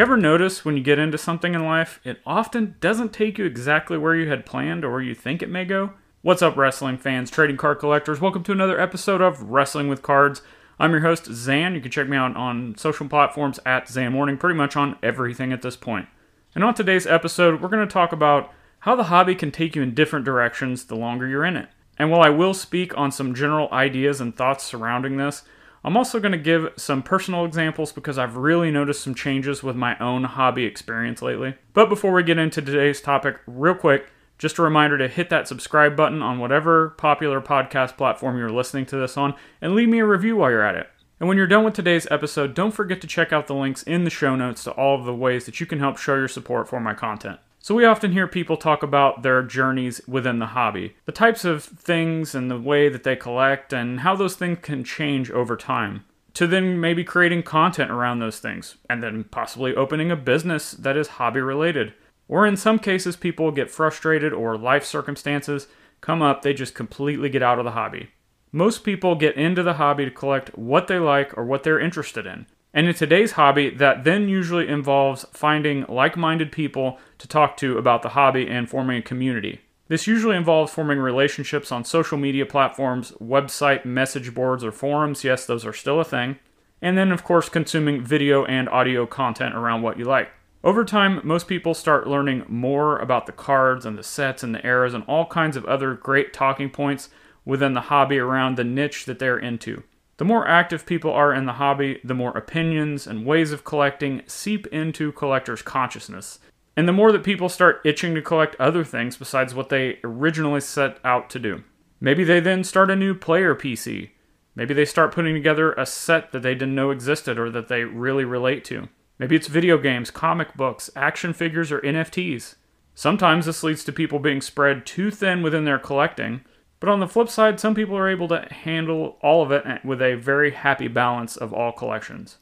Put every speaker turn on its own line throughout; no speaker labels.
You ever notice when you get into something in life, it often doesn't take you exactly where you had planned or where you think it may go? What's up, wrestling fans, trading card collectors? Welcome to another episode of Wrestling with Cards. I'm your host, Zhan. You can check me out on social platforms at Zhan Morning, pretty much on everything at this point. And on today's episode, we're going to talk about how the hobby can take you in different directions the longer you're in it. And while I will speak on some general ideas and thoughts surrounding this, I'm also going to give some personal examples because I've really noticed some changes with my own hobby experience lately. But before we get into today's topic, real quick, just a reminder to hit that subscribe button on whatever popular podcast platform you're listening to this on and leave me a review while you're at it. And when you're done with today's episode, don't forget to check out the links in the show notes to all of the ways that you can help show your support for my content. So, we often hear people talk about their journeys within the hobby, the types of things and the way that they collect, and how those things can change over time. To then maybe creating content around those things, and then possibly opening a business that is hobby related. Or in some cases, people get frustrated or life circumstances come up, they just completely get out of the hobby. Most people get into the hobby to collect what they like or what they're interested in. And in today's hobby, that then usually involves finding like minded people to talk to about the hobby and forming a community. This usually involves forming relationships on social media platforms, website message boards, or forums. Yes, those are still a thing. And then, of course, consuming video and audio content around what you like. Over time, most people start learning more about the cards and the sets and the eras and all kinds of other great talking points within the hobby around the niche that they're into. The more active people are in the hobby, the more opinions and ways of collecting seep into collectors' consciousness. And the more that people start itching to collect other things besides what they originally set out to do. Maybe they then start a new player PC. Maybe they start putting together a set that they didn't know existed or that they really relate to. Maybe it's video games, comic books, action figures, or NFTs. Sometimes this leads to people being spread too thin within their collecting, but on the flip side, some people are able to handle all of it with a very happy balance of all collections.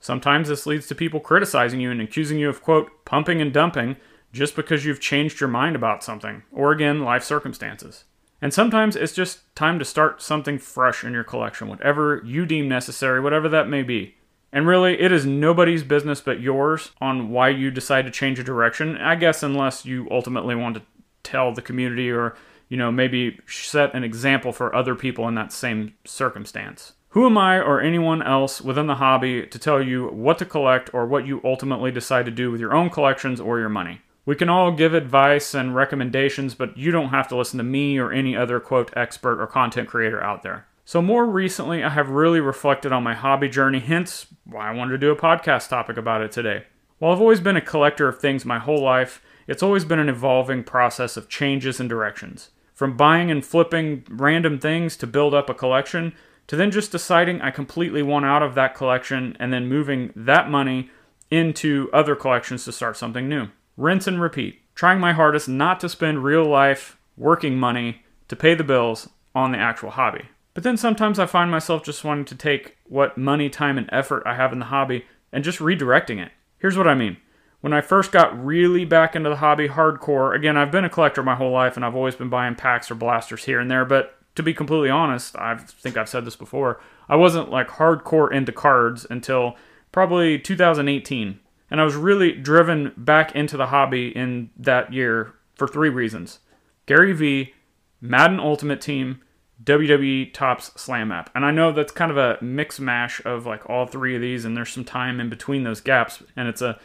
Sometimes this leads to people criticizing you and accusing you of, quote, pumping and dumping just because you've changed your mind about something, or again, life circumstances. And sometimes it's just time to start something fresh in your collection, whatever you deem necessary, whatever that may be. And really, it is nobody's business but yours on why you decide to change a direction, I guess, unless you ultimately want to tell the community or you know, maybe set an example for other people in that same circumstance. Who am I or anyone else within the hobby to tell you what to collect or what you ultimately decide to do with your own collections or your money? We can all give advice and recommendations, but you don't have to listen to me or any other quote expert or content creator out there. So, more recently, I have really reflected on my hobby journey, hence why I wanted to do a podcast topic about it today. While I've always been a collector of things my whole life, it's always been an evolving process of changes and directions. From buying and flipping random things to build up a collection, to then just deciding I completely want out of that collection and then moving that money into other collections to start something new. Rinse and repeat. Trying my hardest not to spend real life working money to pay the bills on the actual hobby. But then sometimes I find myself just wanting to take what money, time, and effort I have in the hobby and just redirecting it. Here's what I mean when I first got really back into the hobby hardcore, again, I've been a collector my whole life and I've always been buying packs or blasters here and there, but to be completely honest, I think I've said this before, I wasn't like hardcore into cards until probably 2018. And I was really driven back into the hobby in that year for three reasons Gary Vee, Madden Ultimate Team, WWE Topps Slam app. And I know that's kind of a mix mash of like all three of these, and there's some time in between those gaps, and it's a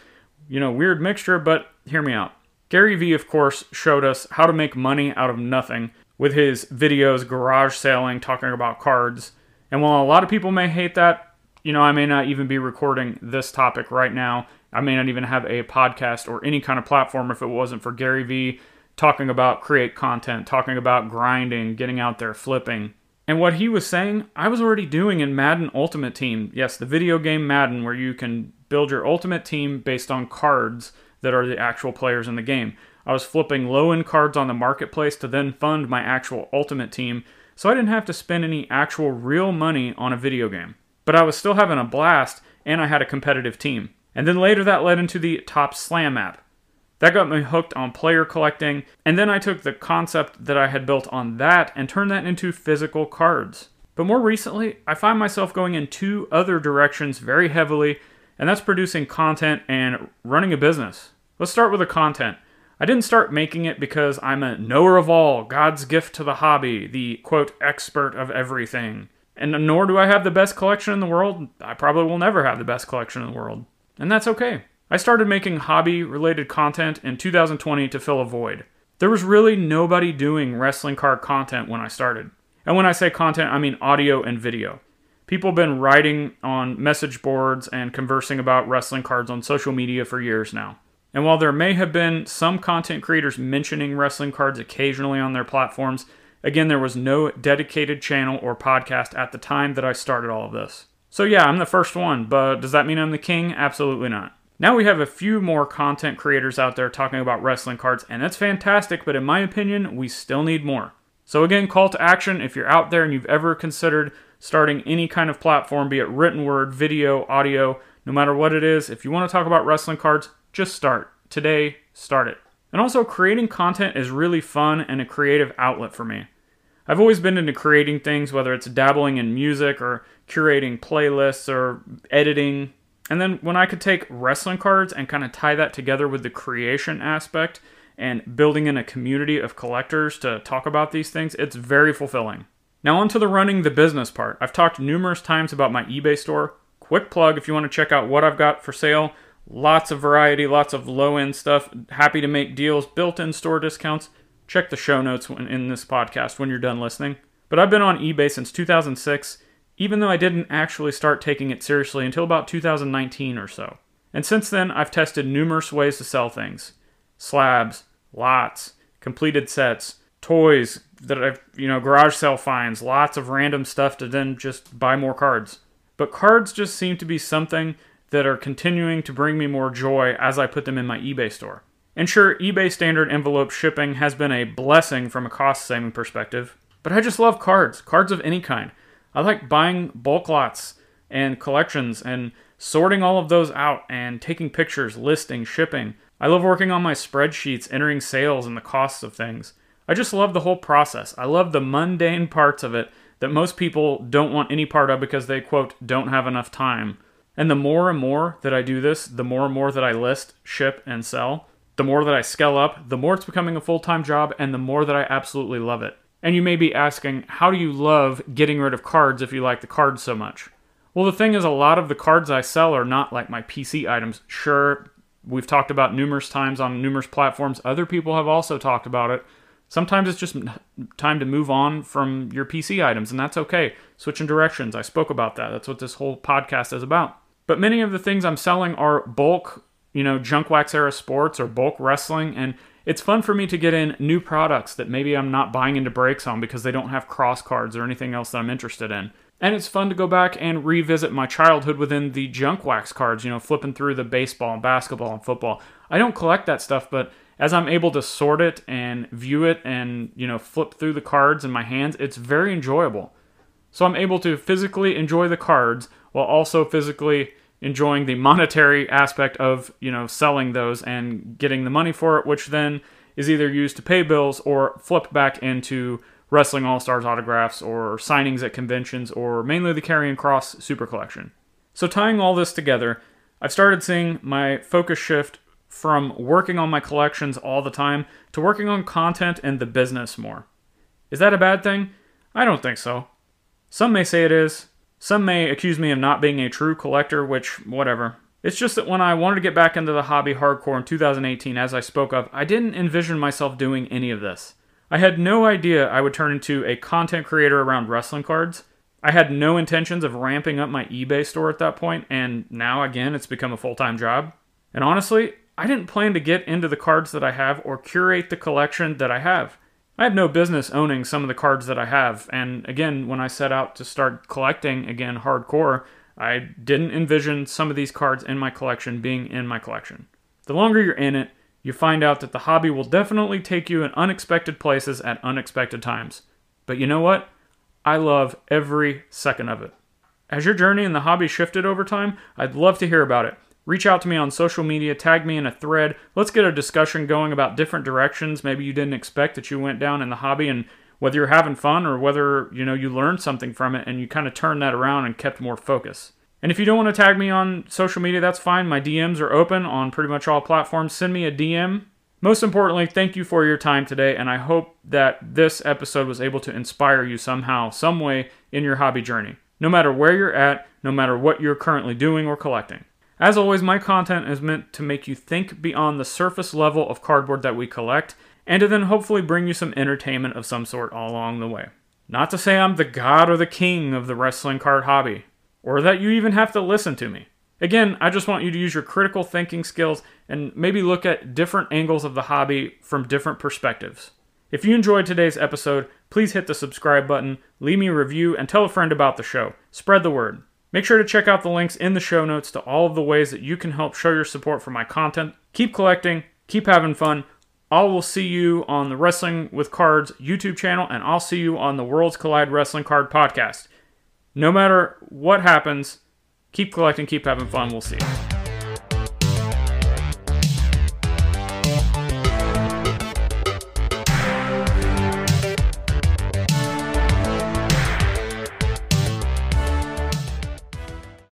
you know, weird mixture, but hear me out. Gary Vee, of course, showed us how to make money out of nothing with his videos, garage selling, talking about cards. And while a lot of people may hate that, you know, I may not even be recording this topic right now. I may not even have a podcast or any kind of platform if it wasn't for Gary Vee talking about create content, talking about grinding, getting out there, flipping. And what he was saying, I was already doing in Madden Ultimate Team. Yes, the video game Madden, where you can build your ultimate team based on cards that are the actual players in the game. I was flipping low end cards on the marketplace to then fund my actual ultimate team, so I didn't have to spend any actual real money on a video game. But I was still having a blast, and I had a competitive team. And then later that led into the Topps Slam app. That got me hooked on player collecting, and then I took the concept that I had built on that and turned that into physical cards. But more recently, I find myself going in two other directions very heavily and that's producing content and running a business. Let's start with the content. I didn't start making it because I'm a knower of all, God's gift to the hobby, the quote, expert of everything. And nor do I have the best collection in the world. I probably will never have the best collection in the world. And that's okay. I started making hobby related content in 2020 to fill a void. There was really nobody doing wrestling card content when I started. And when I say content, I mean audio and video. People have been writing on message boards and conversing about wrestling cards on social media for years now. And while there may have been some content creators mentioning wrestling cards occasionally on their platforms, again, there was no dedicated channel or podcast at the time that I started all of this. So, yeah, I'm the first one, but does that mean I'm the king? Absolutely not. Now we have a few more content creators out there talking about wrestling cards, and that's fantastic, but in my opinion, we still need more. So, again, call to action if you're out there and you've ever considered starting any kind of platform, be it written word, video, audio, no matter what it is, if you want to talk about wrestling cards, just start. Today, start it. And also, creating content is really fun and a creative outlet for me. I've always been into creating things, whether it's dabbling in music or curating playlists or editing. And then when I could take wrestling cards and kind of tie that together with the creation aspect and building in a community of collectors to talk about these things, it's very fulfilling. Now, on to the running the business part. I've talked numerous times about my eBay store. Quick plug if you want to check out what I've got for sale. Lots of variety, lots of low end stuff. Happy to make deals, built in store discounts. Check the show notes in this podcast when you're done listening. But I've been on eBay since 2006, even though I didn't actually start taking it seriously until about 2019 or so. And since then, I've tested numerous ways to sell things slabs, lots, completed sets, toys that I've, you know, garage sale finds, lots of random stuff to then just buy more cards. But cards just seem to be something that are continuing to bring me more joy as I put them in my eBay store. And sure, eBay standard envelope shipping has been a blessing from a cost saving perspective, but I just love cards, cards of any kind. I like buying bulk lots and collections and sorting all of those out and taking pictures, listing, shipping. I love working on my spreadsheets, entering sales and the costs of things. I just love the whole process. I love the mundane parts of it that most people don't want any part of because they, quote, don't have enough time. And the more and more that I do this, the more and more that I list, ship, and sell, the more that I scale up, the more it's becoming a full time job, and the more that I absolutely love it. And you may be asking, how do you love getting rid of cards if you like the cards so much? Well, the thing is, a lot of the cards I sell are not like my PC items. Sure, we've talked about numerous times on numerous platforms. Other people have also talked about it. Sometimes it's just time to move on from your PC items, and that's okay. Switching directions, I spoke about that. That's what this whole podcast is about. But many of the things I'm selling are bulk, you know, junk wax era sports or bulk wrestling, and it's fun for me to get in new products that maybe I'm not buying into breaks on because they don't have cross cards or anything else that I'm interested in. And it's fun to go back and revisit my childhood within the junk wax cards, you know, flipping through the baseball and basketball and football. I don't collect that stuff, but as I'm able to sort it and view it and, you know, flip through the cards in my hands, it's very enjoyable. So I'm able to physically enjoy the cards while also physically enjoying the monetary aspect of, you know, selling those and getting the money for it, which then is either used to pay bills or flipped back into Wrestling All Stars autographs or signings at conventions or mainly the Karrion Cross Super Collection. So tying all this together, I've started seeing my focus shift from working on my collections all the time to working on content and the business more. Is that a bad thing? I don't think so. Some may say it is. Some may accuse me of not being a true collector, which, whatever. It's just that when I wanted to get back into the hobby hardcore in 2018, as I spoke of, I didn't envision myself doing any of this. I had no idea I would turn into a content creator around wrestling cards. I had no intentions of ramping up my eBay store at that point, and now again, it's become a full time job. And honestly, I didn't plan to get into the cards that I have or curate the collection that I have. I have no business owning some of the cards that I have, and again, when I set out to start collecting again hardcore, I didn't envision some of these cards in my collection being in my collection. The longer you're in it, you find out that the hobby will definitely take you in unexpected places at unexpected times. But you know what? I love every second of it. Has your journey in the hobby shifted over time? I'd love to hear about it. Reach out to me on social media, tag me in a thread. Let's get a discussion going about different directions maybe you didn't expect that you went down in the hobby and whether you're having fun or whether, you know, you learned something from it and you kind of turned that around and kept more focus. And if you don't want to tag me on social media, that's fine. My DMs are open on pretty much all platforms. Send me a DM. Most importantly, thank you for your time today, and I hope that this episode was able to inspire you somehow, some way in your hobby journey, no matter where you're at, no matter what you're currently doing or collecting. As always, my content is meant to make you think beyond the surface level of cardboard that we collect, and to then hopefully bring you some entertainment of some sort along the way. Not to say I'm the god or the king of the wrestling card hobby, or that you even have to listen to me. Again, I just want you to use your critical thinking skills and maybe look at different angles of the hobby from different perspectives. If you enjoyed today's episode, please hit the subscribe button, leave me a review, and tell a friend about the show. Spread the word. Make sure to check out the links in the show notes to all of the ways that you can help show your support for my content. Keep collecting, keep having fun. I will see you on the Wrestling with Cards YouTube channel, and I'll see you on the Worlds Collide Wrestling Card podcast. No matter what happens, keep collecting, keep having fun. We'll see you.